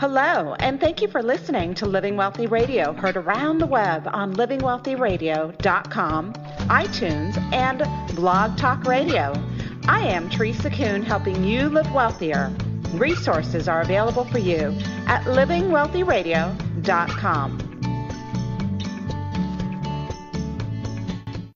Hello, and thank you for listening to Living Wealthy Radio, heard around the web on livingwealthyradio.com, iTunes, and Blog Talk Radio. I am Teresa Kuhn, helping you live wealthier. Resources are available for you at livingwealthyradio.com.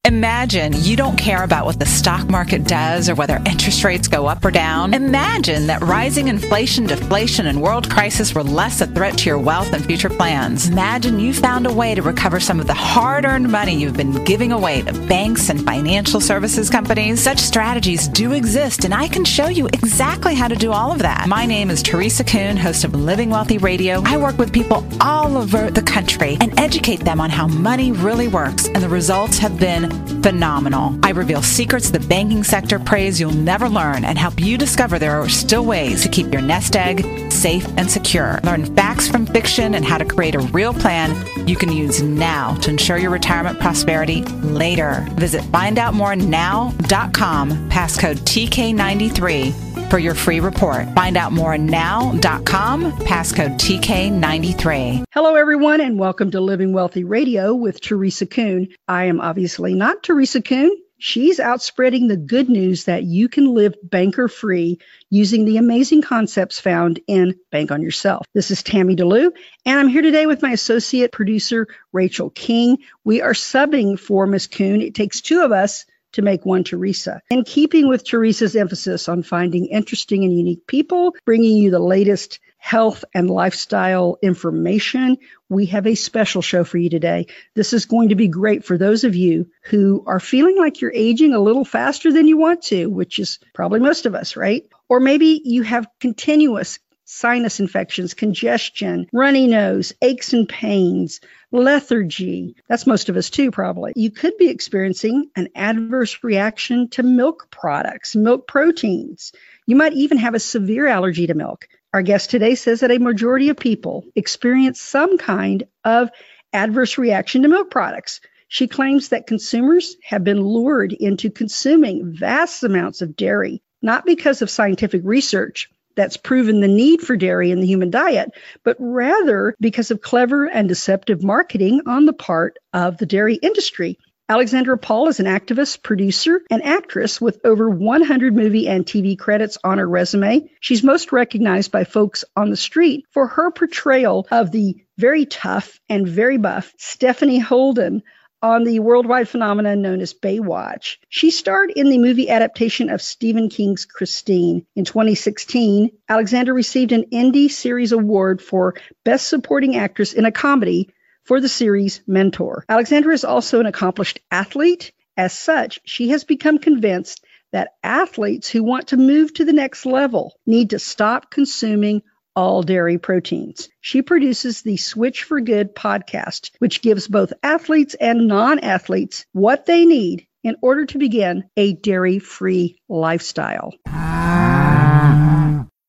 Imagine you don't care about what the stock market does or whether interest rates go up or down. Imagine that rising inflation, deflation, and world crisis were less a threat to your wealth and future plans. Imagine you found a way to recover some of the hard earned money you've been giving away to banks and financial services companies. Such strategies do exist, and I can show you exactly how to do all of that. My name is Teresa Kuhn, host of Living Wealthy Radio. I work with people all over the country and educate them on how money really works, and the results have been phenomenal. I reveal secrets the banking sector prays you'll never learn and help you discover there are still ways to keep your nest egg safe and secure. Learn facts from fiction and how to create a real plan you can use now to ensure your retirement prosperity later. Visit findoutmorenow.com, passcode TK93 for your free report. Findoutmorenow.com, passcode TK93. Hello, everyone, and welcome to Living Wealthy Radio with Teresa Kuhn. I am obviously not Teresa Kuhn. She's out spreading the good news that you can live banker free using the amazing concepts found in Bank on Yourself. This is Tammy de Leeuw, and I'm here today with my associate producer, Rachel King. We are subbing for Miss Kuhn. It takes two of us to make one Teresa. In keeping with Teresa's emphasis on finding interesting and unique people, bringing you the latest health and lifestyle information, we have a special show for you today. This is going to be great for those of you who are feeling like you're aging a little faster than you want to, which is probably most of us, right? Or maybe you have continuous sinus infections, congestion, runny nose, aches and pains, lethargy. That's most of us too, probably. You could be experiencing an adverse reaction to milk products, milk proteins. You might even have a severe allergy to milk. Our guest today says that a majority of people experience some kind of adverse reaction to milk products. She claims that consumers have been lured into consuming vast amounts of dairy, not because of scientific research, that's proven the need for dairy in the human diet, but rather because of clever and deceptive marketing on the part of the dairy industry. Alexandra Paul is an activist, producer, and actress with over 100 movie and TV credits on her resume. She's most recognized by folks on the street for her portrayal of the very tough and very buff Stephanie Holden on the worldwide phenomenon known as Baywatch. She starred in the movie adaptation of Stephen King's Christine. In 2016, Alexandra received an Indie Series Award for Best Supporting Actress in a Comedy for the series Mentor. Alexandra is also an accomplished athlete. As such, she has become convinced that athletes who want to move to the next level need to stop consuming all dairy proteins. She produces the Switch for Good podcast, which gives both athletes and non athletes what they need in order to begin a dairy free lifestyle. Ah.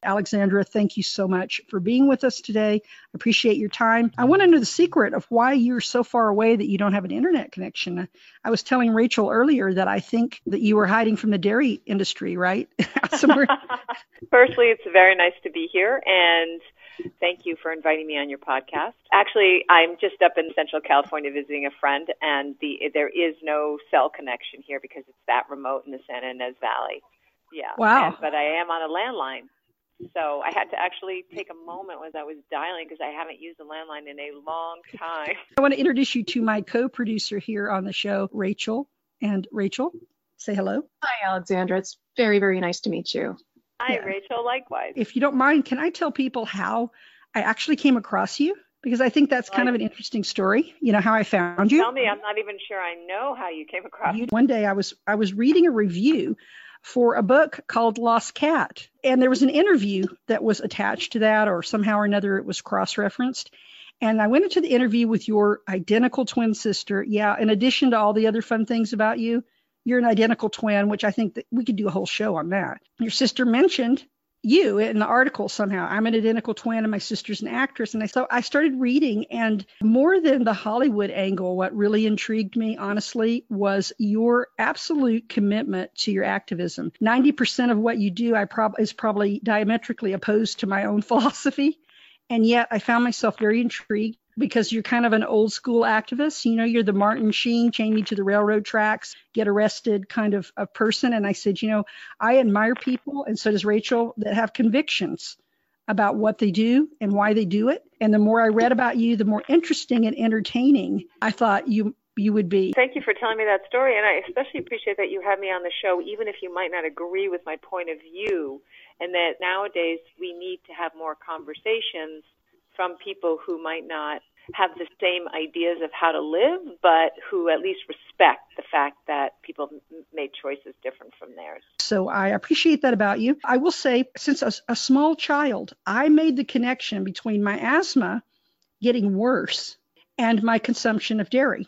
Alexandra, thank you so much for being with us today. I appreciate your time. I want to know the secret of why you're so far away that you don't have an internet connection. I was telling Rachel earlier that I think that you were hiding from the dairy industry, right? Somewhere. Firstly, it's very nice to be here and Thank you for inviting me on your podcast. Actually, I'm just up in Central California visiting a friend, and the there is no cell connection here because it's that remote in the Santa Ynez Valley. Yeah. Wow. And, but I am on a landline. So I had to actually take a moment as I was dialing because I haven't used a landline in a long time. I want to introduce you to my co-producer here on the show, Rachel. And Rachel, say hello. Hi, Alexandra. It's very, very nice to meet you. Hi, yeah. Rachel. Likewise. If you don't mind, can I tell people how I actually came across you? Because I think that's kind of an interesting story. You know how I found you. Tell me. I'm not even sure I know how you came across. You, one day I was I was reading a review for a book called Lost Cat. And there was an interview that was attached to that, or somehow or another it was cross referenced. And I went into the interview with your identical twin sister. Yeah, in addition to all the other fun things about you, you're an identical twin, which I think that we could do a whole show on that. Your sister mentioned you in the article somehow. I'm an identical twin and my sister's an actress. And I, so I started reading, and more than the Hollywood angle, what really intrigued me, honestly, was your absolute commitment to your activism. 90% of what you do I prob- is probably diametrically opposed to my own philosophy. And yet I found myself very intrigued because you're kind of an old school activist. You know, you're the Martin Sheen, chain me to the railroad tracks, get arrested kind of a person. And I said, you know, I admire people, and so does Rachel, that have convictions about what they do and why they do it. And the more I read about you, the more interesting and entertaining I thought you you would be. Thank you for telling me that story, and I especially appreciate that you had me on the show, even if you might not agree with my point of view. And that nowadays we need to have more conversations from people who might not have the same ideas of how to live, but who at least respect the fact that people made choices different from theirs. So I appreciate that about you. I will say, since a, a small child, I made the connection between my asthma getting worse and my consumption of dairy.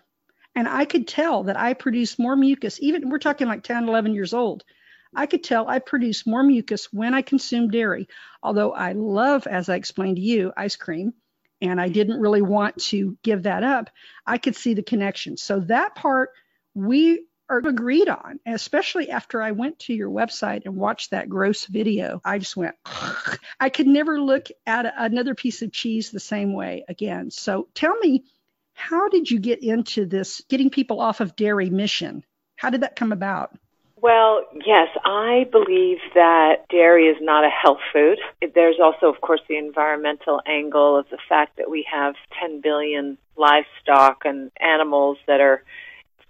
And I could tell that I produced more mucus, even we're talking like 10, 11 years old. I could tell I produced more mucus when I consumed dairy, although I love, as I explained to you, ice cream and I didn't really want to give that up, I could see the connection. So that part we are agreed on, especially after I went to your website and watched that gross video. I just went, I could never look at another piece of cheese the same way again. So tell me, how did you get into this getting people off of dairy mission? How did that come about? Well, yes, I believe that dairy is not a health food. There's also, of course, the environmental angle of the fact that we have 10 billion livestock and animals that are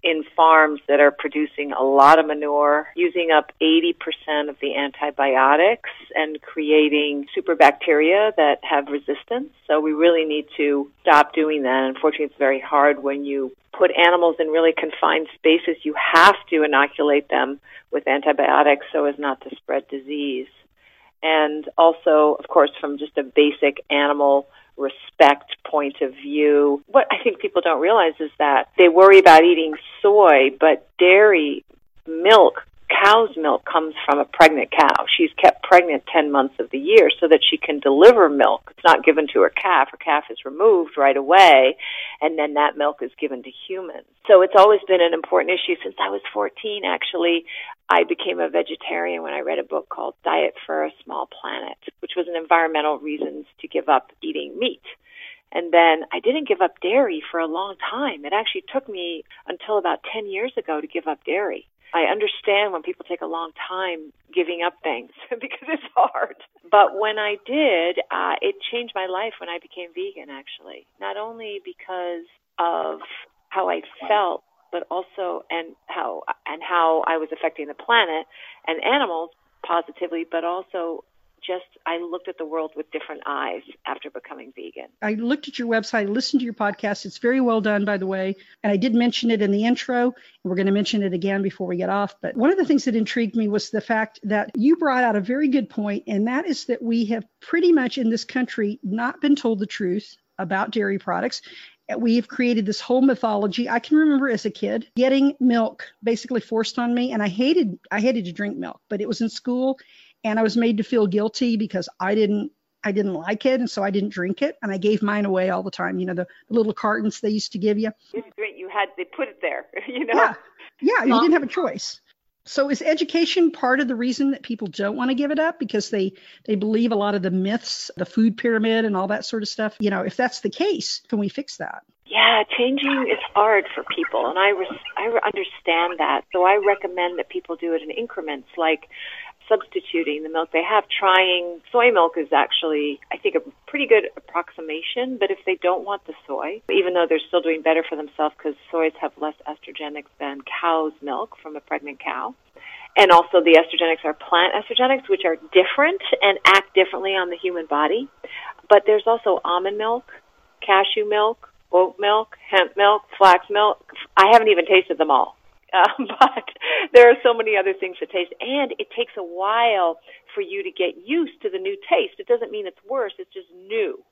in farms that are producing a lot of manure, using up 80% of the antibiotics and creating super bacteria that have resistance. So we really need to stop doing that. Unfortunately, it's very hard when you put animals in really confined spaces. You have to inoculate them with antibiotics so as not to spread disease. And also, of course, from just a basic animal respect point of view. What I think people don't realize is that they worry about eating soy, but dairy, milk, cow's milk comes from a pregnant cow. She's kept pregnant 10 months of the year so that she can deliver milk. It's not given to her calf. Her calf is removed right away, and then that milk is given to humans. So it's always been an important issue since I was 14, actually. I became a vegetarian when I read a book called Diet for a Small Planet, which was an environmental reasons to give up eating meat. And then I didn't give up dairy for a long time. It actually took me until about 10 years ago to give up dairy. I understand when people take a long time giving up things because it's hard. But when I did, uh, it changed my life when I became vegan, actually. Not only because of how I felt, but also and how and how I was affecting the planet and animals positively, but also just I looked at the world with different eyes after becoming vegan. I looked at your website, listened to your podcast. It's very well done, by the way. And I did mention it in the intro, and we're going to mention it again before we get off. But one of the things that intrigued me was the fact that you brought out a very good point, and that is that we have pretty much in this country not been told the truth about dairy products we've created this whole mythology. I can remember as a kid getting milk basically forced on me and I hated I hated to drink milk, but it was in school and I was made to feel guilty because I didn't I didn't like it, and so I didn't drink it, and I gave mine away all the time. You know, the, the little cartons they used to give you. You drink, you had they put it there. You know. Yeah, yeah, you didn't have a choice. So is education part of the reason that people don't want to give it up because they they believe a lot of the myths, the food pyramid, and all that sort of stuff? You know, if that's the case, can we fix that? Yeah, changing is hard for people, and I res- I understand that. So I recommend that people do it in increments, like substituting the milk they have. Trying soy milk is actually, I think, a pretty good approximation. But if they don't want the soy, even though they're still doing better for themselves because soys have less estrogenics than cow's milk from a pregnant cow. And also the estrogenics are plant estrogenics, which are different and act differently on the human body. But there's also almond milk, cashew milk, oat milk, hemp milk, flax milk. I haven't even tasted them all. Um, but there are so many other things to taste, and it takes a while for you to get used to the new taste. It doesn't mean it's worse; it's just new.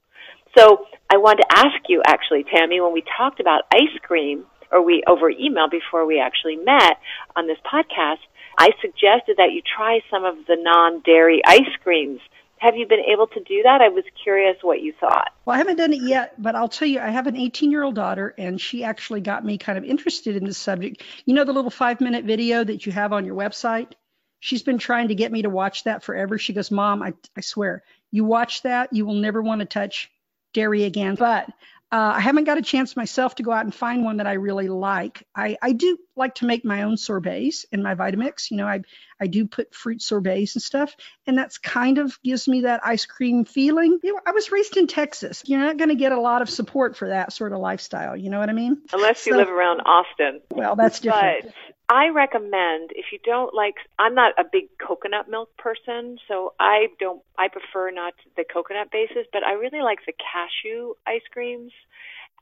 So I wanted to ask you, actually, Tammy, when we talked about ice cream, or we over email before we actually met on this podcast, I suggested that you try some of the non-dairy ice creams have you been able to do that? I was curious what you thought. Well, I haven't done it yet, but I'll tell you, I have an 18 year old daughter, and she actually got me kind of interested in this subject. You know, the little five minute video that you have on your website? She's been trying to get me to watch that forever. She goes, Mom, I, I swear, you watch that, you will never want to touch dairy again. But uh, I haven't got a chance myself to go out and find one that I really like. I, I do like to make my own sorbets in my Vitamix. You know, I I do put fruit sorbets and stuff, and that's kind of gives me that ice cream feeling. You know, I was raised in Texas. You're not going to get a lot of support for that sort of lifestyle. You know what I mean? Unless you live around Austin. Well, that's different. But I recommend if you don't like I'm not a big coconut milk person, so I don't I prefer not the coconut bases, but I really like the cashew ice creams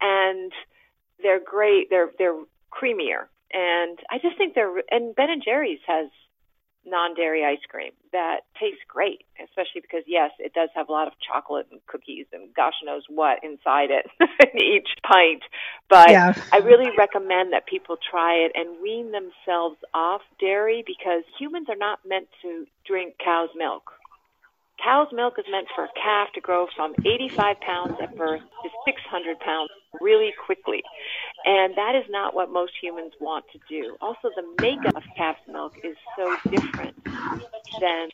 and they're great. They're they're creamier. And I just think they're and Ben and Jerry's has non-dairy ice cream that tastes great, especially because yes, it does have a lot of chocolate and cookies and gosh knows what inside it in each pint. But yeah. I really recommend that people try it and wean themselves off dairy because humans are not meant to drink cow's milk. Cow's milk is meant for a calf to grow from 85 pounds at birth to 600 pounds really quickly. And that is not what most humans want to do. Also, the makeup of calf's milk is so different than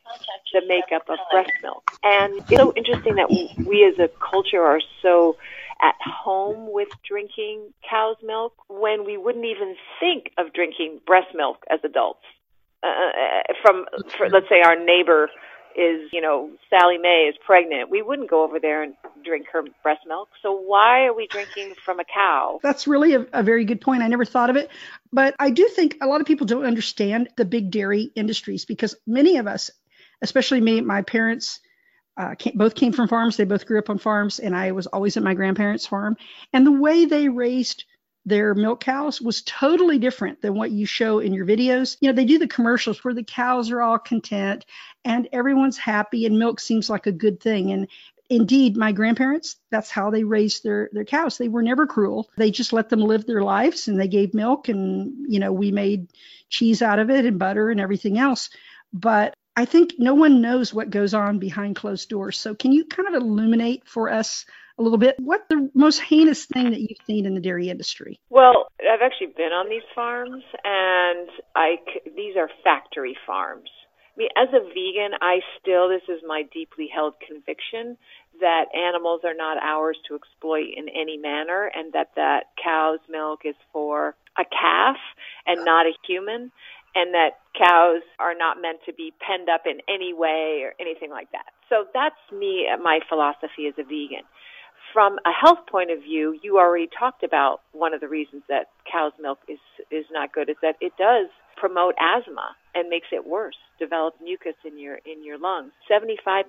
the makeup of breast milk. And it's so interesting that we, as a culture are so at home with drinking cow's milk when we wouldn't even think of drinking breast milk as adults. Uh, uh from, for, let's say, our neighbor is, you know, Sally Mae is pregnant, we wouldn't go over there and drink her breast milk. So why are we drinking from a cow? That's really a, a, very good point. I never thought of it. But I do think a lot of people don't understand the big dairy industries because many of us, especially me, my parents, uh, came, both came from farms. They both grew up on farms, and I was always at my grandparents' farm. And the way they raised their milk cows was totally different than what you show in your videos. You know, they do the commercials where the cows are all content and everyone's happy and milk seems like a good thing. And indeed, my grandparents, that's how they raised their, their cows. They were never cruel. They just let them live their lives and they gave milk and, you know, we made cheese out of it and butter and everything else. But I think no one knows what goes on behind closed doors. So can you kind of illuminate for us a little bit. What the most heinous thing that you've seen in the dairy industry? Well, I've actually been on these farms, and I these are factory farms. I mean, as a vegan, I still this is my deeply held conviction that animals are not ours to exploit in any manner, and that that cow's milk is for a calf and not a human and that cows are not meant to be penned up in any way or anything like that. So that's me, my philosophy as a vegan from a health point of view, you already talked about one of the reasons that cow's milk is is not good is that it does promote asthma and makes it worse. Develop mucus in your in your lungs. 75%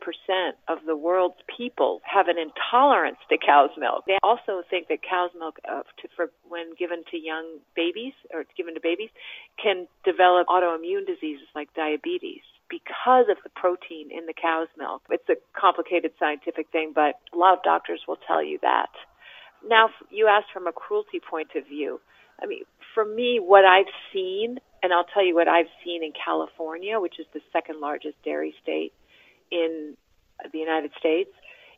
of the world's people have an intolerance to cow's milk. They also think that cow's milk, uh, to, for when given to young babies or it's given to babies, can develop autoimmune diseases like diabetes because of the protein in the cow's milk. It's a complicated scientific thing, but a lot of doctors will tell you that. Now, you asked from a cruelty point of view. I mean, for me, what I've seen, and I'll tell you what I've seen in California, which is the second largest dairy state in the United States,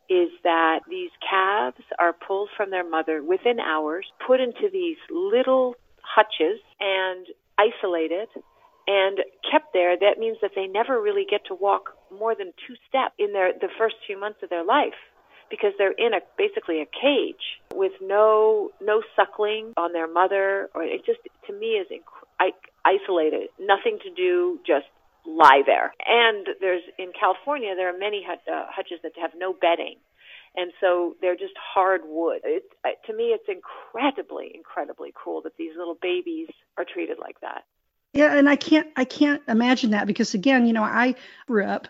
is that these calves are pulled from their mother within hours, put into these little hutches, and isolated and kept there, that means that they never really get to walk more than two steps in their the first few months of their life because they're in a basically a cage with no no suckling on their mother or it just to me is inc- isolated nothing to do just lie there and there's in California there are many hut, uh, hutches that have no bedding and so they're just hard wood. It, to me, it's incredibly, incredibly cruel that these little babies are treated like that. Yeah, and I can't I can't imagine that because again, you know, I grew up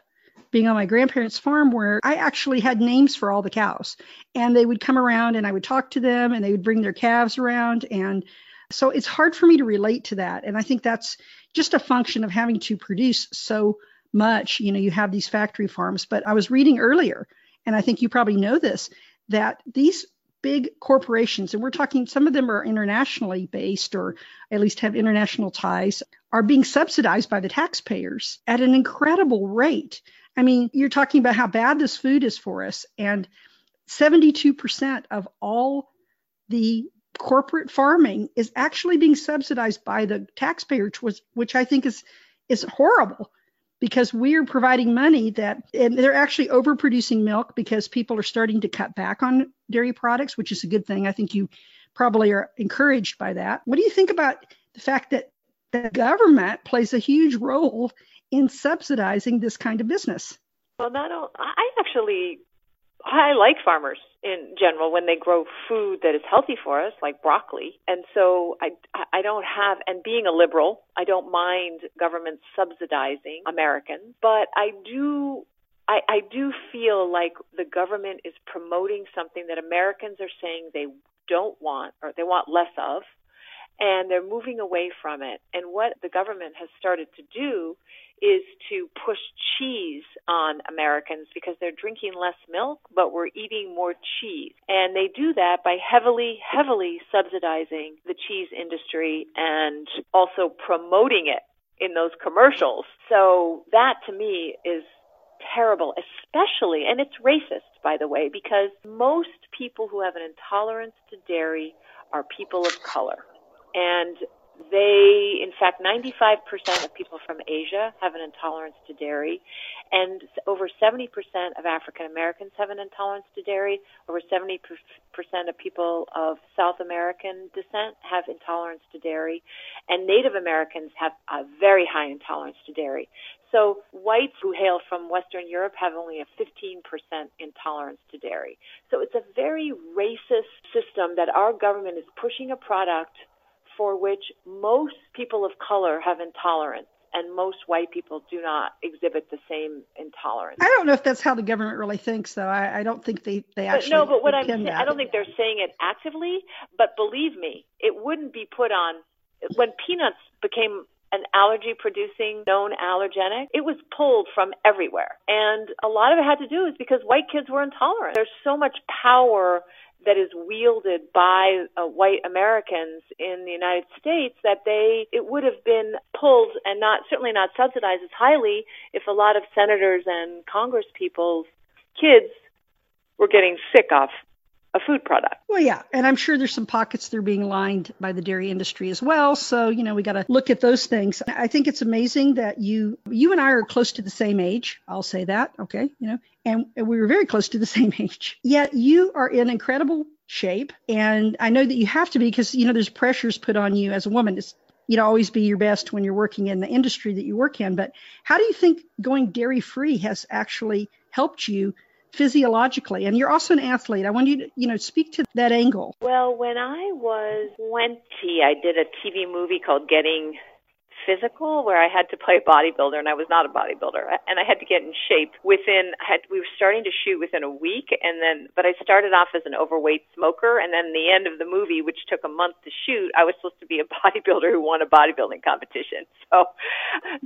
being on my grandparents' farm where I actually had names for all the cows. And they would come around and I would talk to them and they would bring their calves around and so it's hard for me to relate to that. And I think that's just a function of having to produce so much. You know, you have these factory farms, but I was reading earlier, and I think you probably know this, that these big corporations, and we're talking some of them are internationally based or at least have international ties, are being subsidized by the taxpayers at an incredible rate. I mean, you're talking about how bad this food is for us, and 72% of all the corporate farming is actually being subsidized by the taxpayers, which, which I think is is horrible because we're providing money that and they're actually overproducing milk because people are starting to cut back on dairy products, which is a good thing. I think you probably are encouraged by that. What do you think about the fact that the government plays a huge role in subsidizing this kind of business? Well, not only, I actually I like farmers in general when they grow food that is healthy for us, like broccoli. And so I, I don't have, and being a liberal, I don't mind government subsidizing Americans, but I do I, I do feel like the government is promoting something that Americans are saying they don't want or they want less of, and they're moving away from it. And what the government has started to do is to push cheese on Americans because they're drinking less milk, but we're eating more cheese. And they do that by heavily, heavily subsidizing the cheese industry and also promoting it in those commercials. So that to me is terrible, especially, and it's racist, by the way, because most people who have an intolerance to dairy are people of color. And they, in fact, 95% of people from Asia have an intolerance to dairy, and over 70% of African Americans have an intolerance to dairy. Over 70% of people of South American descent have intolerance to dairy, and Native Americans have a very high intolerance to dairy. So whites who hail from Western Europe have only a 15% intolerance to dairy. So it's a very racist system that our government is pushing a product for which most people of color have intolerance and most white people do not exhibit the same intolerance. I don't know if that's how the government really thinks, though. I, I don't think they, they actually. But no, but what I'm saying, I don't think they're saying it actively. But believe me, it wouldn't be put on when peanuts became an allergy producing known allergenic, it was pulled from everywhere. And a lot of it had to do is because white kids were intolerant. There's so much power that is wielded by uh, white Americans in the United States that they it would have been pulled and not certainly not subsidized as highly if a lot of senators and Congress people's kids were getting sick off a food product. Well, yeah, and I'm sure there's some pockets that are being lined by the dairy industry as well. So you know we got to look at those things. I think it's amazing that you you and I are close to the same age. I'll say that, okay? You know, and we were very close to the same age. Yet you are in incredible shape, and I know that you have to be because you know there's pressures put on you as a woman. It's you know always be your best when you're working in the industry that you work in. But how do you think going dairy free has actually helped you? physiologically and you're also an athlete i want you to you know speak to that angle well when i was 20 i did a tv movie called getting physical where I had to play a bodybuilder and I was not a bodybuilder. And I had to get in shape within I had we were starting to shoot within a week and then but I started off as an overweight smoker and then the end of the movie which took a month to shoot I was supposed to be a bodybuilder who won a bodybuilding competition. So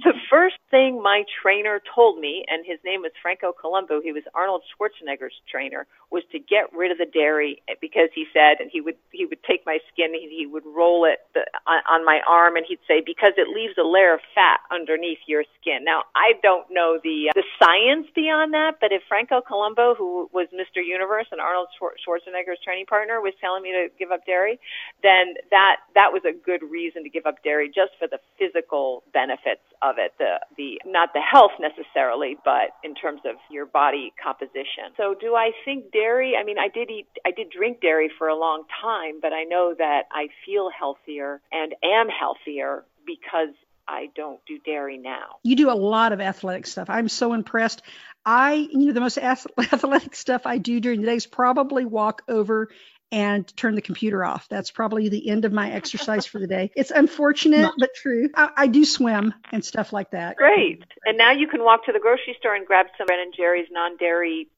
the first thing my trainer told me and his name was Franco Columbu he was Arnold Schwarzenegger's trainer was to get rid of the dairy because he said and he would he would take my skin he, he would roll it the, on, on my arm and he'd say because it leaves leaves a layer of fat underneath your skin. Now, I don't know the uh, the science beyond that, but if Franco Columbu, who was Mr. Universe and Arnold Schwarzenegger's training partner, was telling me to give up dairy, then that that was a good reason to give up dairy just for the physical benefits of it. The the not the health necessarily, but in terms of your body composition. So, do I think dairy? I mean, I did eat, I did drink dairy for a long time, but I know that I feel healthier and am healthier because I don't do dairy now. You do a lot of athletic stuff. I'm so impressed. I, you know, the most athletic stuff I do during the day is probably walk over and turn the computer off. That's probably the end of my exercise for the day. It's unfortunate, but true. I, I, do swim and stuff like that. Great. And now you can walk to the grocery store and grab some Ben and Jerry's non-dairy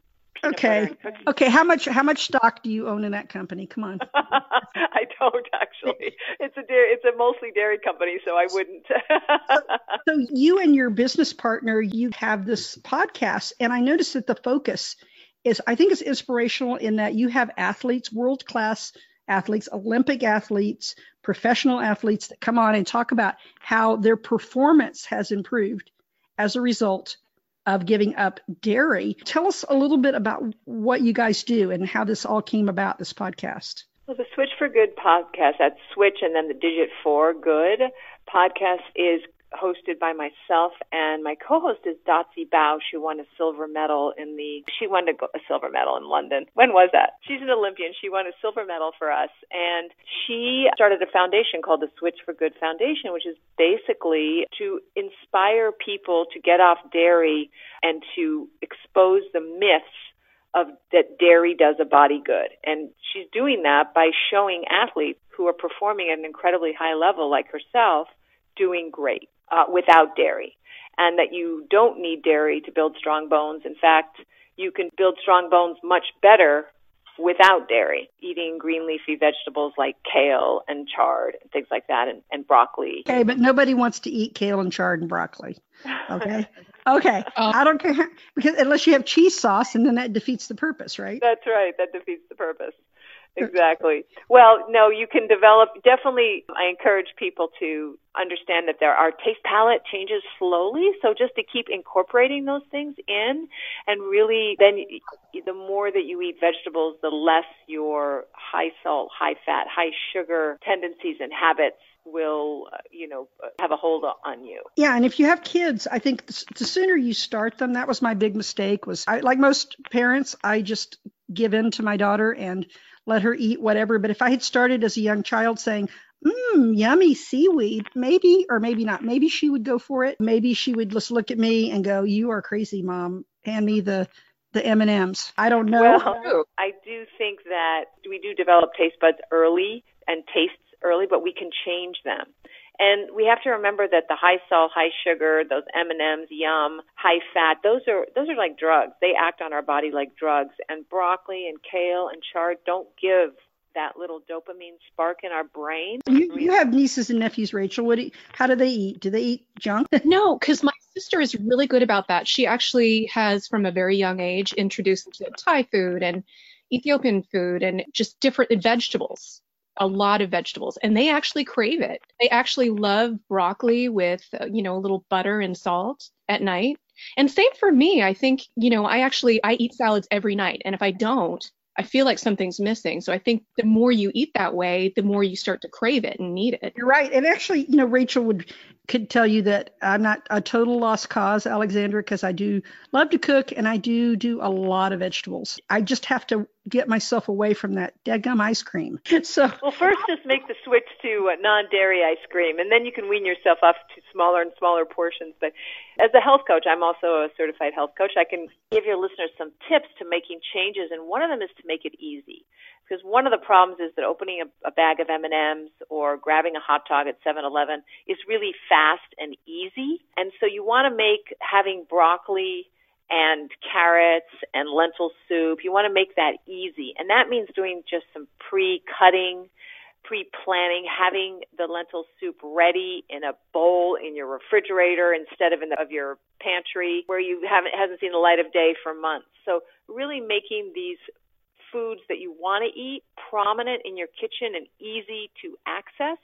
Okay. Okay. How much how much stock do you own in that company? Come on. I don't actually. It's a dairy, it's a mostly dairy company, so I wouldn't. so, so you and your business partner, you have this podcast, and I noticed that the focus is I think it's inspirational in that you have athletes, world class athletes, Olympic athletes, professional athletes that come on and talk about how their performance has improved as a result of giving up dairy. Tell us a little bit about what you guys do and how this all came about, this podcast. Well, the Switch for Good podcast, that's Switch and then the digit for good podcast is hosted by myself and my co-host is Dotsie Bausch, who won a silver medal in the. She won a, a silver medal in London. When was that? She's an Olympian. She won a silver medal for us, and she started a foundation called the Switch for Good Foundation, which is basically to inspire people to get off dairy and to expose the myths of that dairy does a body good. And she's doing that by showing athletes who are performing at an incredibly high level like herself doing great uh, without dairy. And that you don't need dairy to build strong bones. In fact, you can build strong bones much better without dairy, eating green leafy vegetables like kale and chard and things like that, and, and broccoli. Okay, but nobody wants to eat kale and chard and broccoli. Okay. Okay. Um, I don't care because unless you have cheese sauce, and then that defeats the purpose, right? That's right. That defeats the purpose. Exactly. Well, no, you can develop. Definitely, I encourage people to understand that there are taste palette changes slowly. So just to keep incorporating those things in, and really, then the more that you eat vegetables, the less your high salt, high fat, high sugar tendencies and habits will, uh, you know, have a hold on you. Yeah, and if you have kids, I think the, the sooner you start them, that was my big mistake. Was I, like most parents, I just give in to my daughter and let her eat whatever. But if I had started as a young child saying, mmm, yummy seaweed, maybe, or maybe not, maybe she would go for it. Maybe she would just look at me and go, you are crazy, mom. Hand me the the M&Ms. I don't know. Well, I do think that we do develop taste buds early and tastes early, but we can change them. And we have to remember that the high salt, high sugar, those M&Ms, yum, high fat, those are those are like drugs. They act on our body like drugs. And broccoli and kale and chard don't give that little dopamine spark in our brain. You, you have nieces and nephews, Rachel. What do you, how do they eat? Do they eat junk? no, because my sister is really good about that. She actually has, from a very young age, introduced them to Thai food and Ethiopian food and just different vegetables a lot of vegetables and they actually crave it. They actually love broccoli with, uh, you know, a little butter and salt at night. And same for me. I think, you know, I actually I eat salads every night and if I don't, I feel like something's missing. So I think the more you eat that way, the more you start to crave it and need it. You're right. And actually, you know, Rachel would could tell you that I'm not a total lost cause, Alexandra, because I do love to cook and I do do a lot of vegetables. I just have to get myself away from that gum ice cream. So well, first just make the switch to uh, non-dairy ice cream, and then you can wean yourself off to smaller and smaller portions. But as a health coach, I'm also a certified health coach. I can give your listeners some tips to making changes, and one of them is to make it easy because one of the problems is that opening a, a bag of M&Ms or grabbing a hot dog at 7-Eleven is really fast and easy. And so you want to make having broccoli and carrots and lentil soup, you want to make that easy. And that means doing just some pre-cutting, pre-planning, having the lentil soup ready in a bowl in your refrigerator instead of in the, of your pantry where you haven't hasn't seen the light of day for months. So really making these foods that you want to eat prominent in your kitchen and easy to access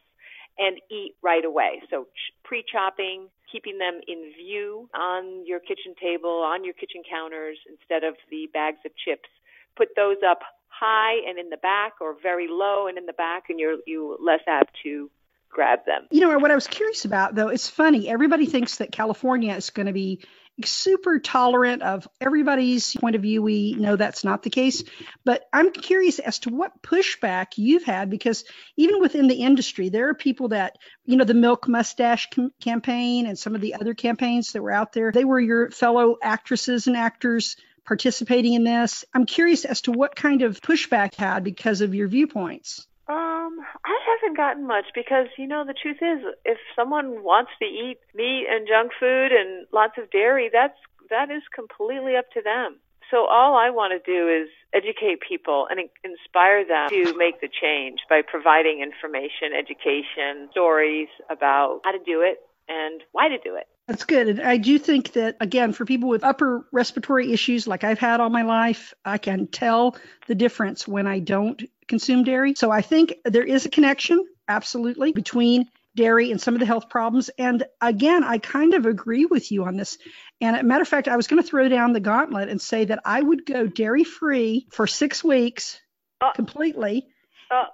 and eat right away. So pre chopping, keeping them in view on your kitchen table, on your kitchen counters instead of the bags of chips. Put those up high and in the back or very low and in the back and you're you less apt to grab them. You know what I was curious about though, it's funny. Everybody thinks that California is going to be super tolerant of everybody's point of view. We know that's not the case, but I'm curious as to what pushback you've had because even within the industry, there are people that, you know, the Milk Mustache com- campaign and some of the other campaigns that were out there, they were your fellow actresses and actors participating in this. I'm curious as to what kind of pushback had because of your viewpoints. Um, I haven't gotten much because you know the truth is, if someone wants to eat meat and junk food and lots of dairy, that's that is completely up to them. So all I want to do is educate people and inspire them to make the change by providing information, education, stories about how to do it and why to do it. That's good. And I do think that, again, for people with upper respiratory issues like I've had all my life, I can tell the difference when I don't consume dairy. So I think there is a connection, absolutely, between dairy and some of the health problems. And again, I kind of agree with you on this. And a matter of fact, I was going to throw down the gauntlet and say that I would go dairy free for six weeks uh, completely. Uh,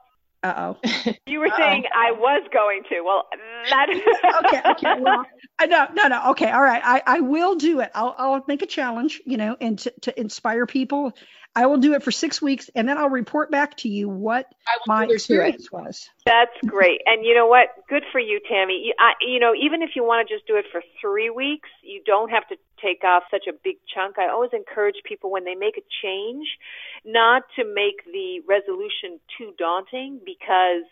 Uh oh. you were saying I was going to. Well, that. okay. Okay. Well, no, no, no. Okay. All right. I, I will do it. I'll, I'll make a challenge, you know, and to, to inspire people. I will do it for six weeks, and then I'll report back to you what my experience was. That's great. And you know what? Good for you, Tammy. You, I, you know, even if you want to just do it for three weeks, you don't have to take off such a big chunk. I always encourage people when they make a change, not to make the resolution too daunting because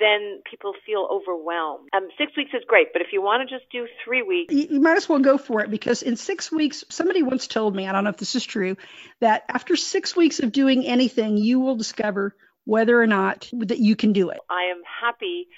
then people feel overwhelmed. Um, six weeks is great, but if you want to just do three weeks, you, you, might as well go for it because in six weeks, somebody once told me, I don't know if this is true, that after six weeks of doing anything, you will discover whether or not that you can do it. I am happy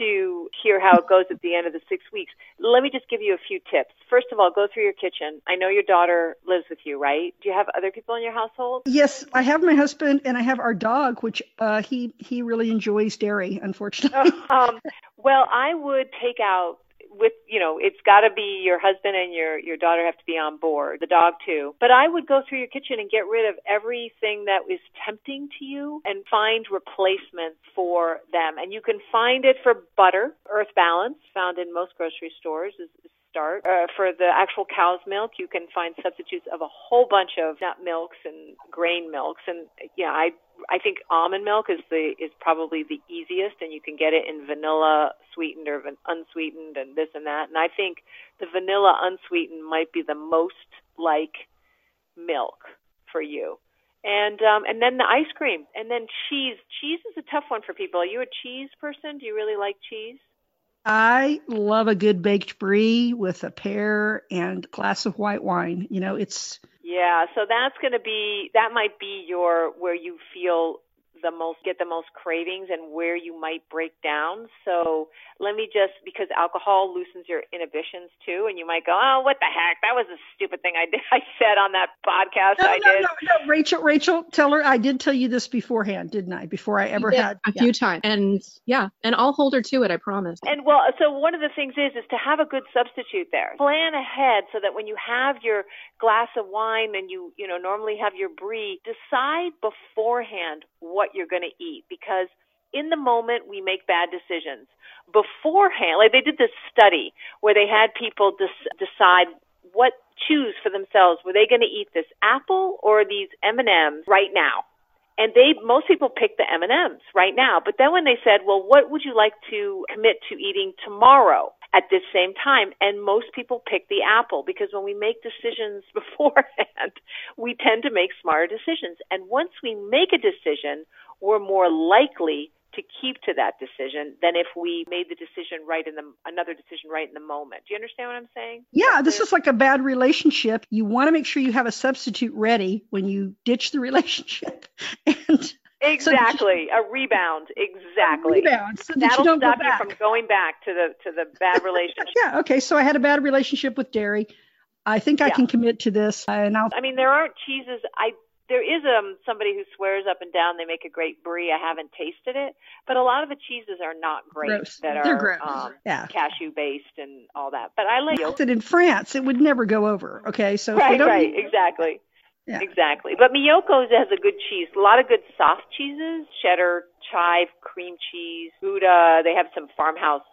to hear how it goes at the end of the six weeks. Let me just give you a few tips. First of all, go through your kitchen. I know your daughter lives with you, right? Do you have other people in your household? Yes, I have my husband and I have our dog, which uh, he he really enjoys dairy, unfortunately. um, well, I would take out with you know it's got to be your husband and your your daughter have to be on board the dog too. But i would go through your kitchen and get rid of everything that is tempting to you and find replacements for them. And you can find it for butter earth balance found in most grocery stores is, start. Uh, for the actual cow's milk, you can find substitutes of a whole bunch of nut milks and grain milks. And yeah, I I think almond milk is the is probably the easiest, and you can get it in vanilla sweetened or unsweetened and this and that. And I think the vanilla unsweetened might be the most like milk for you. And um, and then the ice cream, and then cheese. Cheese is a tough one for people. Are you a cheese person? Do you really like cheese? I love a good baked brie with a pear and a glass of white wine. You know, it's yeah. So that's going to be that might be your where you feel the most get the most cravings and where you might break down. So let me just because alcohol loosens your inhibitions too, and you might go, oh, what the heck? That was a stupid thing I did. I said on that podcast no, I no, did. No, no, Rachel, Rachel, tell her I did tell you this beforehand, didn't I? Before I ever had a yeah. few times, and yeah, and I'll hold her to it. I promise. And well, so one of the things is is to have a good substitute there. Plan ahead so that when you have your glass of wine and you you know normally have your brie, decide beforehand what you're going to eat because in the moment we make bad decisions. Beforehand, like they did this study where they had people des- decide what choose for themselves. Were they going to eat this apple or these M&Ms right now? And they most people picked the M&Ms right now. But then when they said, "Well, what would you like to commit to eating tomorrow?" At this same time. And most people pick the apple because when we make decisions beforehand, we tend to make smarter decisions. And once we make a decision, we're more likely to keep to that decision than if we made the decision right in the another decision right in the moment. Do you understand what I'm saying? Yeah, this is like a bad relationship. You want to make sure you have a substitute ready when you ditch the relationship. and Exactly, so a rebound. Exactly. A rebound. So that That'll you stop you from going back to the to the bad relationship. yeah. Okay. So I had a bad relationship with dairy. I think I yeah. can commit to this, and I'll. I mean, there aren't cheeses. I there is um somebody who swears up and down they make a great brie. I haven't tasted it, but a lot of the cheeses are not great. Gross. That They're are gross. Um, yeah. cashew based and all that. But I like it in France. It would never go over. Okay, so right, right, exactly. Yeah. Exactly. But Miyoko has a good cheese. A lot of good soft cheeses, cheddar, chive, cream cheese, Gouda. They have some farmhouse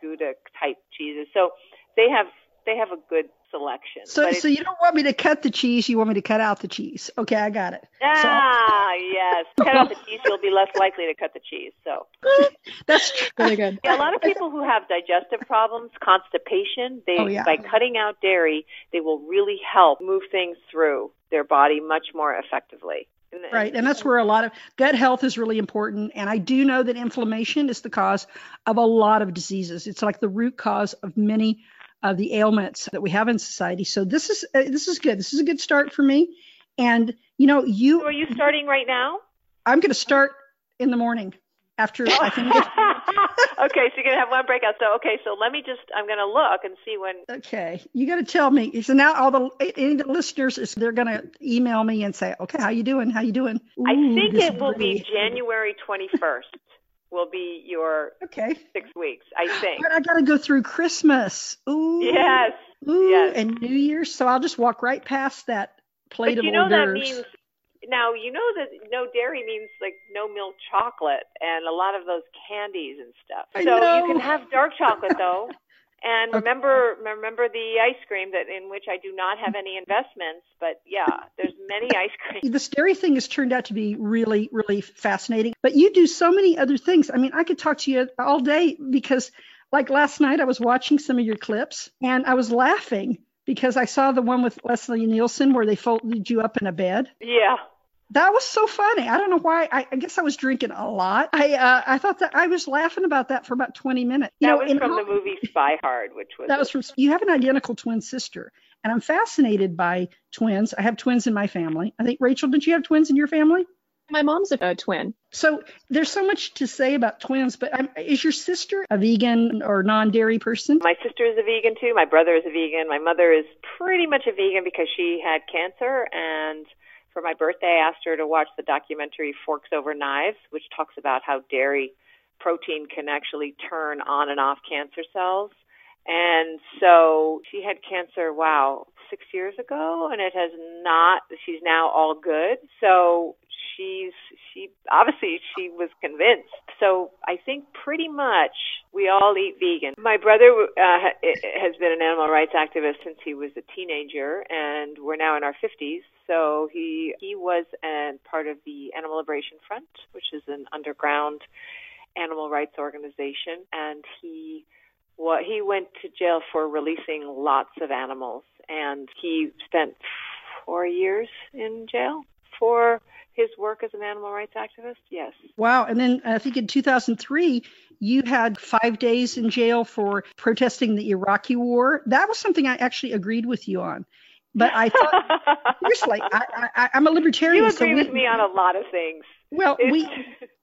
Gouda type cheeses. So they have they have a good selection. So so you don't want me to cut the cheese, you want me to cut out the cheese. Okay, I got it. Ah, so. yes. Cut out the cheese, you'll be less likely to cut the cheese. So That's true. really good. Yeah, a lot of people who have digestive problems, constipation, they oh, yeah. by cutting out dairy, they will really help move things through their body much more effectively. Right. And that's where a lot of gut health is really important. And I do know that inflammation is the cause of a lot of diseases. It's like the root cause of many of the ailments that we have in society. So this is uh, this is good. This is a good start for me. And you know, you so are you starting right now? I'm going to start in the morning after I think. okay, so you're gonna have one breakout. So okay, so let me just I'm gonna look and see when. Okay, you got to tell me. So now all the any the listeners is they're gonna email me and say, okay, how you doing? How you doing? Ooh, I think it will be January 21st. will be your okay six weeks, I think. But I got to go through Christmas. Ooh. Yes. Ooh, yes. And New Year's, so I'll just walk right past that plate but of you know hors that means Now you know that no dairy means like no milk chocolate and a lot of those candies and stuff. I so know. you can have dark chocolate though. And remember, remember the ice cream that in which I do not have any investments, but yeah, there's many ice creams. The dairy thing has turned out to be really, really fascinating. But you do so many other things. I mean, I could talk to you all day because, like last night, I was watching some of your clips and I was laughing because I saw the one with Leslie Nielsen where they folded you up in a bed. Yeah. That was so funny. I don't know why. I, I guess I was drinking a lot. I uh, I thought that I was laughing about that for about 20 minutes. You That know, was from all- the movie Spy Hard, which was That was from. You have an identical twin sister, and I'm fascinated by twins. I have twins in my family. I think Rachel, did you have twins in your family? My mom's a, a twin. So there's so much to say about twins, but um, is your sister a vegan or non-dairy person? My sister is a vegan too. My brother is a vegan. My mother is pretty much a vegan because she had cancer. And for my birthday, I asked her to watch the documentary Forks Over Knives, which talks about how dairy protein can actually turn on and off cancer cells. And so she had cancer, wow, six years ago, and it has not, she's now all good. So she's, she, obviously she was convinced. So I think pretty much we all eat vegan. My brother uh, has been an animal rights activist since he was a teenager, and we're now in our 50s. So he, he was a part of the Animal Liberation Front, which is an underground animal rights organization, and he what he went to jail for releasing lots of animals and he spent four years in jail for his work as an animal rights activist yes Wow. And then I think in 2003, you had five days in jail for protesting the Iraqi war. That was something I actually agreed with you on. But I thought, seriously, I, I, I'm a libertarian. you so agree we- with me on a lot of things Well, It's- we,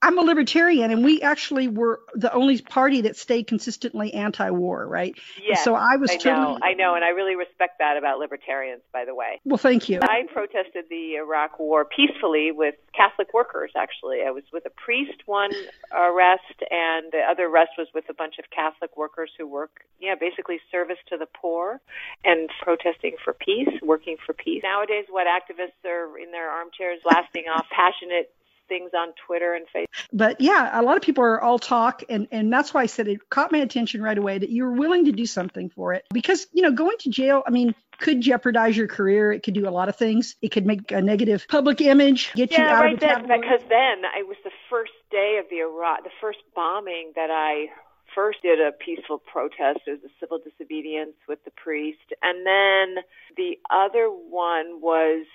I'm a libertarian, and we actually were the only party that stayed consistently anti-war, right? yes So I was I totally. know I know and I really respect that about libertarians by the way Well, thank you. I protested the Iraq War peacefully with Catholic workers, actually. I was with a priest, one arrest, and the other arrest was with a bunch of Catholic workers who work, yeah, basically service to the poor and protesting for peace, working for peace. Nowadays, what activists are in their armchairs blasting off passionate things on Twitter and Facebook. But yeah, a lot of people are all talk, and and that's why I said it caught my attention right away that you were willing to do something for it because you know going to jail, I mean, could jeopardize your career. It could do a lot of things. It could make a negative public image, get you Yeah, out right of the then, tabloids. because then it was the first day of the Iraq, the first bombing that I first did a peaceful protest. It was a civil disobedience with the priest, and then the other one was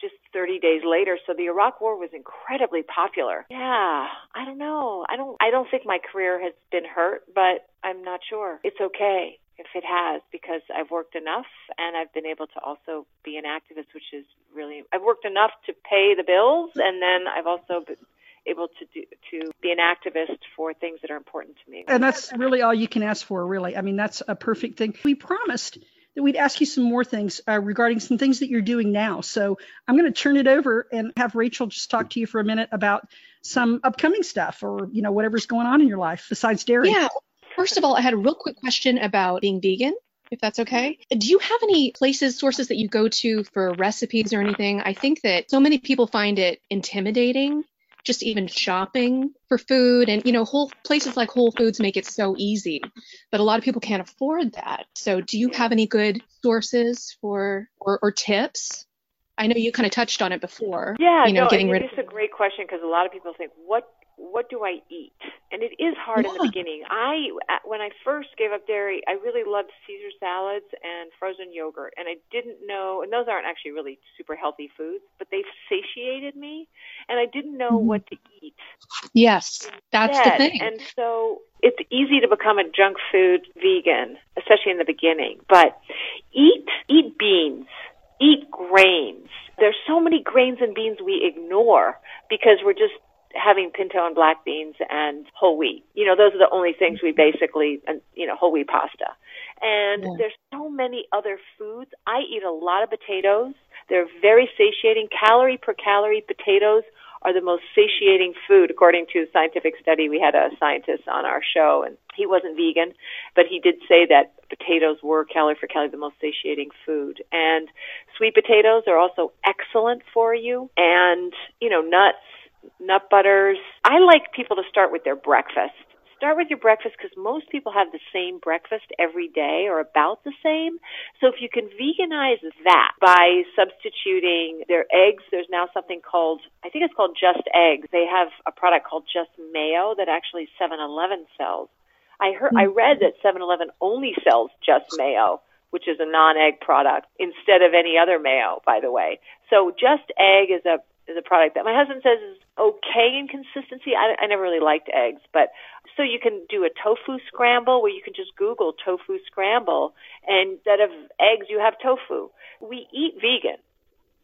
just 30 days later. So the Iraq War was incredibly popular. Yeah, I don't know. I don't. I don't think my career has been hurt, but I'm not sure. It's okay if it has because I've worked enough and I've been able to also be an activist, which is really I've worked enough to pay the bills, and then I've also been able to do to be an activist for things that are important to me. and that's really all you can ask for, really. I mean, that's a perfect thing. We promised we'd ask you some more things uh, regarding some things that you're doing now. So I'm going to turn it over and have Rachel just talk to you for a minute about some upcoming stuff or you know whatever's going on in your life besides dairy. Yeah. First of all, I had a real quick question about being vegan, if that's okay. Do you have any places, sources that you go to for recipes or anything? I think that so many people find it intimidating just even shopping for food. And you know whole places like whole foods make it so easy but a lot of people can't afford that. So do you have any good sources for or, or tips? I know you kind of touched on it before Yeah, you know no, getting rid is a great question because a lot of people think, what what do I eat? And it is hard in the beginning. I when I first gave up dairy, I really loved Caesar salads and frozen yogurt, and I didn't know. And those aren't actually really super healthy foods, but they satiated me, and I didn't know Mhm. what to eat. yes that's the thing And so it's easy to become a junk food vegan, especially in the beginning. But eat eat beans, eat grains. There's so many grains and beans we ignore because we're just having pinto and black beans and whole wheat. You know, those are the only things we basically, and you know, whole wheat pasta. And Yeah. there's so many other foods. I eat a lot of potatoes. They're very satiating. Calorie per calorie, potatoes are the most satiating food according to a scientific study. We had a scientist on our show and He wasn't vegan, but he did say that potatoes were calorie for calorie the most satiating food. And sweet potatoes are also excellent for you. And, you know, nuts, nut butters. I like people to start with their breakfast start with your breakfast because most people have the same breakfast every day or about the same. So if you can veganize that by substituting their eggs, there's now something called, I think it's called Just Eggs. They have a product called Just Mayo that actually 7-Eleven sells. I heard, I read that 7-Eleven only sells Just Mayo which is a non-egg product instead of any other mayo, by the way. So just egg is a is a product that my husband says is okay in consistency. I, I never really liked eggs, but so you can do a tofu scramble where you can just Google tofu scramble, and instead of eggs, you have tofu. We eat vegan.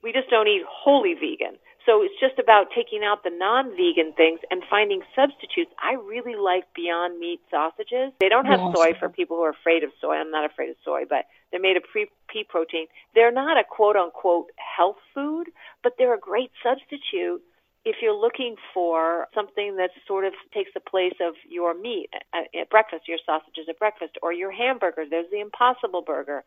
We just don't eat wholly vegan. So it's just about taking out the non-vegan things and finding substitutes. I really like Beyond Meat sausages. They don't have yes. soy for people who are afraid of soy. I'm not afraid of soy, but they're made of pre- pea protein. They're not a quote unquote health food, but they're a great substitute if you're looking for something that sort of takes the place of your meat at, at, breakfast, your sausages at breakfast, or your hamburger, there's the Impossible Burger.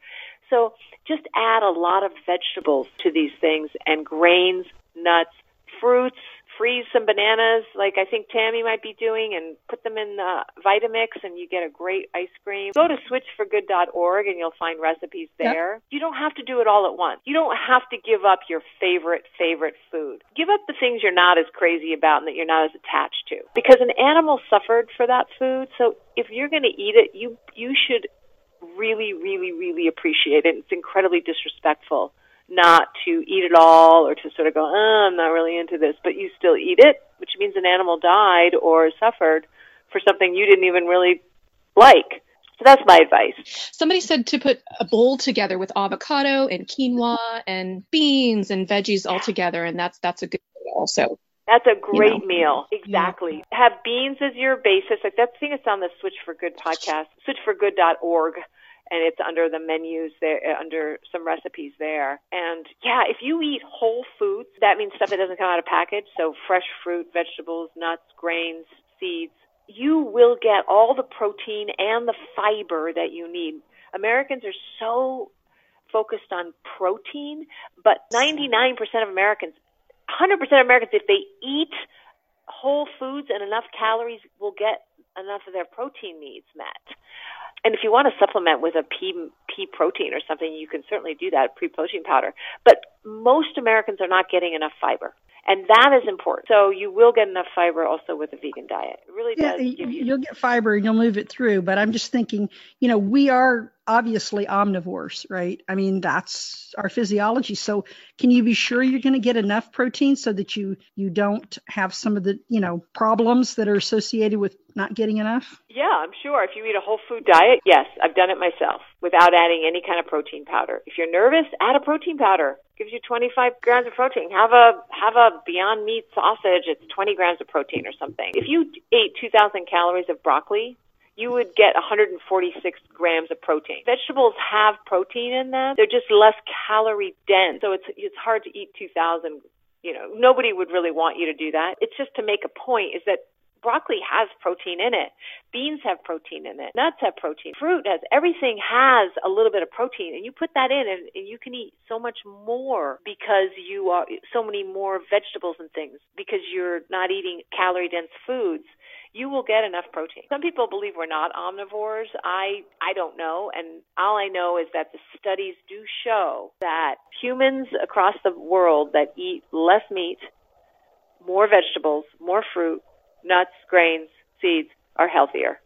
So just add a lot of vegetables to these things and grains, nuts, fruits, freeze some bananas like I think Tammy might be doing and put them in the Vitamix and you get a great ice cream. Go to switchforgood.org and you'll find recipes there. Yep. You don't have to do it all at once. You don't have to give up your favorite, favorite food. Give up the things you're not as crazy about and that you're not as attached to. Because an animal suffered for that food. So if you're going to eat it, you, you should really, really, really appreciate it. It's incredibly disrespectful not to eat it all or to sort of go, oh, I'm not really into this, but you still eat it, which means an animal died or suffered for something you didn't even really like. So that's my advice. Somebody said to put a bowl together with avocado and quinoa and beans and veggies all together, and that's that's a good also. That's a great you know. meal. Exactly. Yeah. Have beans as your basis. Like that thing that's on the Switch for Good podcast, switchforgood.org and it's under the menus there, uh, under some recipes there. And yeah, if you eat whole foods, that means stuff that doesn't come out of package. So fresh fruit, vegetables, nuts, grains, seeds. You will get all the protein and the fiber that you need. Americans are so focused on protein, but 99% of Americans, 100% of Americans, if they eat whole foods and enough calories, will get enough of their protein needs met and if you want to supplement with a pea, pea protein or something, you can certainly do that, pea protein powder. But most Americans are not getting enough fiber. And that is important. So you will get enough fiber also with a vegan diet. It really yeah, does you. You'll get fiber and you'll move it through. But I'm just thinking, you know, we are obviously omnivores, right? I mean, that's our physiology. So can you be sure you're going to get enough protein so that you you don't have some of the, you know, problems that are associated with not getting enough? Yeah, I'm sure. If you eat a whole food diet, yes, I've done it myself without adding any kind of protein powder. If you're nervous, add a protein powder gives you 25 grams of protein. Have a have a Beyond Meat sausage. It's 20 grams of protein or something. If you ate 2,000 calories of broccoli, you would get 146 grams of protein. Vegetables have protein in them. They're just less calorie dense. So it's it's hard to eat 2,000 you know, nobody would really want you to do that. It's just to make a point is that broccoli has protein in it. Beans have protein in it. Nuts have protein. Fruit has everything has a little bit of protein and you put that in and, and you can eat so much more because you are so many more vegetables and things because you're not eating calorie dense foods you will get enough protein. Some people believe we're not omnivores. I I don't know, and all I know is that the studies do show that humans across the world that eat less meat, more vegetables, more fruit, nuts, grains, seeds are healthier.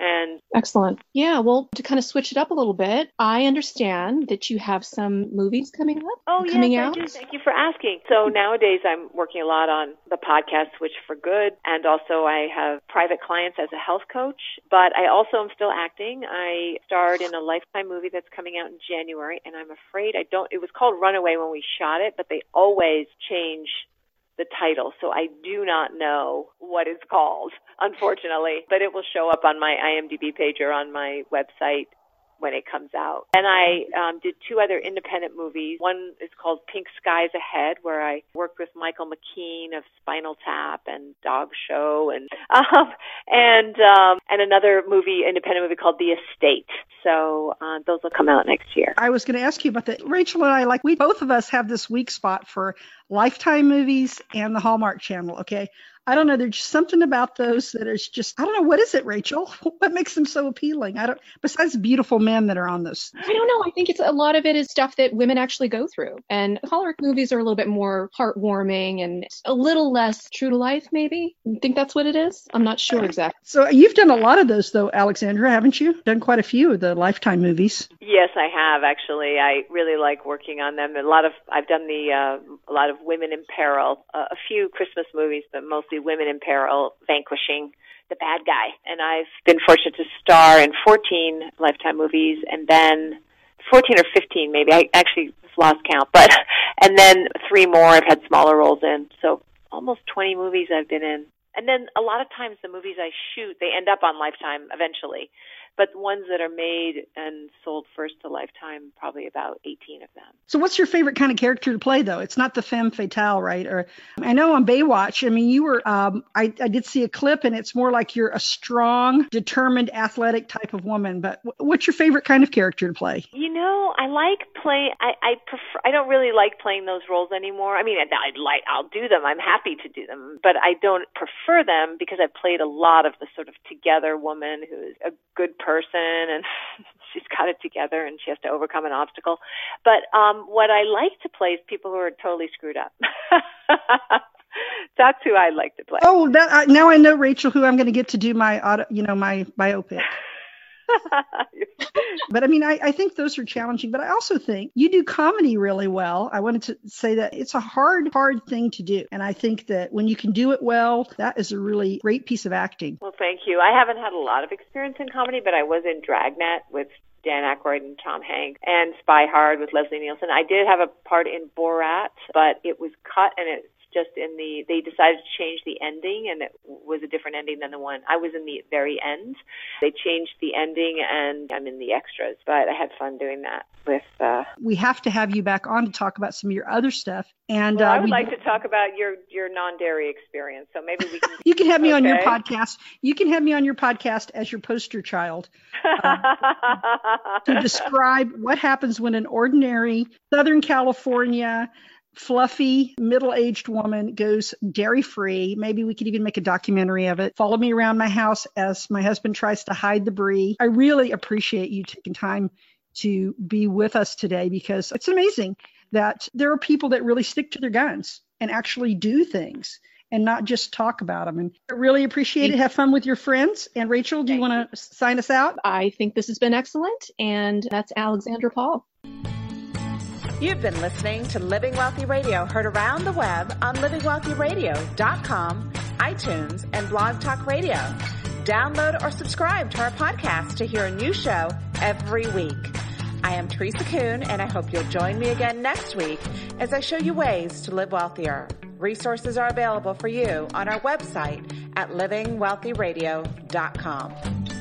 And excellent. Yeah, well, to kind of switch it up a little bit, I understand that you have some movies coming up. Oh, coming yes, out. I do. Thank you for asking. So nowadays, I'm working a lot on the podcast Switch for Good, and also I have private clients as a health coach. But I also am still acting. I starred in a Lifetime movie that's coming out in January, and I'm afraid I don't. It was called Runaway when we shot it, but they always change the title, so I do not know what it's called, unfortunately. But it will show up on my IMDb page or on my website when it comes out. And I um, did two other independent movies. One is called Pink Skies Ahead, where I worked with Michael McKean of Spinal Tap and Dog Show, and um, and um, and another movie, independent movie called The Estate. So uh, those will come out next year. I was going to ask you about that. Rachel and I, like we both of us, have this weak spot for Lifetime movies and the Hallmark Channel. Okay, I don't know. There's just something about those that is just I don't know what is it, Rachel? What makes them so appealing? I don't. Besides beautiful men that are on those. I don't know. I think it's a lot of it is stuff that women actually go through, and Hallmark movies are a little bit more heartwarming and a little less true to life. Maybe. I think that's what it is. I'm not sure exactly. So you've done a lot of those though, Alexandra, haven't you? Done quite a few of the Lifetime movies. Yes, I have actually. I really like working on them. A lot of I've done the uh, a lot of women in peril, uh, a few Christmas movies, but mostly women in peril, vanquishing the bad guy. And I've been fortunate to star in 14 Lifetime movies, and then 14 or 15 maybe. I actually lost count, but and then three more I've had smaller roles in. So almost 20 movies I've been in. And then a lot of times the movies I shoot, they end up on Lifetime eventually but the ones that are made and sold first to Lifetime, probably about 18 of them. So, what's your favorite kind of character to play, though? It's not the femme fatale, right? Or I know on Baywatch, I mean, you were, um, I, I did see a clip, and it's more like you're a strong, determined, athletic type of woman. But what's your favorite kind of character to play? You know, I like play. I, I prefer. I don't really like playing those roles anymore. I mean, I'd like. I'll do them. I'm happy to do them, but I don't prefer them because I've played a lot of the sort of together woman who's a good person and she's got it together and she has to overcome an obstacle. But um what I like to play is people who are totally screwed up. That's who I like to play. Oh, that I, now I know Rachel, who I'm going to get to do my auto, you know, my biopic. but I mean, I, I think those are challenging. But I also think you do comedy really well. I wanted to say that it's a hard, hard thing to do. And I think that when you can do it well, that is a really great piece of acting. Well, thank you. I haven't had a lot of experience in comedy, but I was in Dragnet with Dan Aykroyd and Tom Hanks, and Spy Hard with Leslie Nielsen. I did have a part in Borat, but it was cut and it just in the they decided to change the ending and it was a different ending than the one I was in the very end. They changed the ending and I'm in the extras, but I had fun doing that with uh We have to have you back on to talk about some of your other stuff. And well, uh, I would like to talk about your your non-dairy experience. So maybe we can You can have me okay. on your podcast. You can have me on your podcast as your poster child. Uh, to describe what happens when an ordinary Southern California fluffy middle-aged woman goes dairy-free. Maybe we could even make a documentary of it. Follow me around my house as my husband tries to hide the brie. I really appreciate you taking time to be with us today because it's amazing that there are people that really stick to their guns and actually do things and not just talk about them. And I really appreciate it. Have fun with your friends. And Rachel, do you want to sign us out? I think this has been excellent. And that's Alexandra Paul. You've been listening to Living Wealthy Radio, heard around the web on livingwealthyradio.com, iTunes, and Blog Talk Radio. Download or subscribe to our podcast to hear a new show every week. I am Teresa Kuhn, and I hope you'll join me again next week as I show you ways to live wealthier. Resources are available for you on our website at livingwealthyradio.com.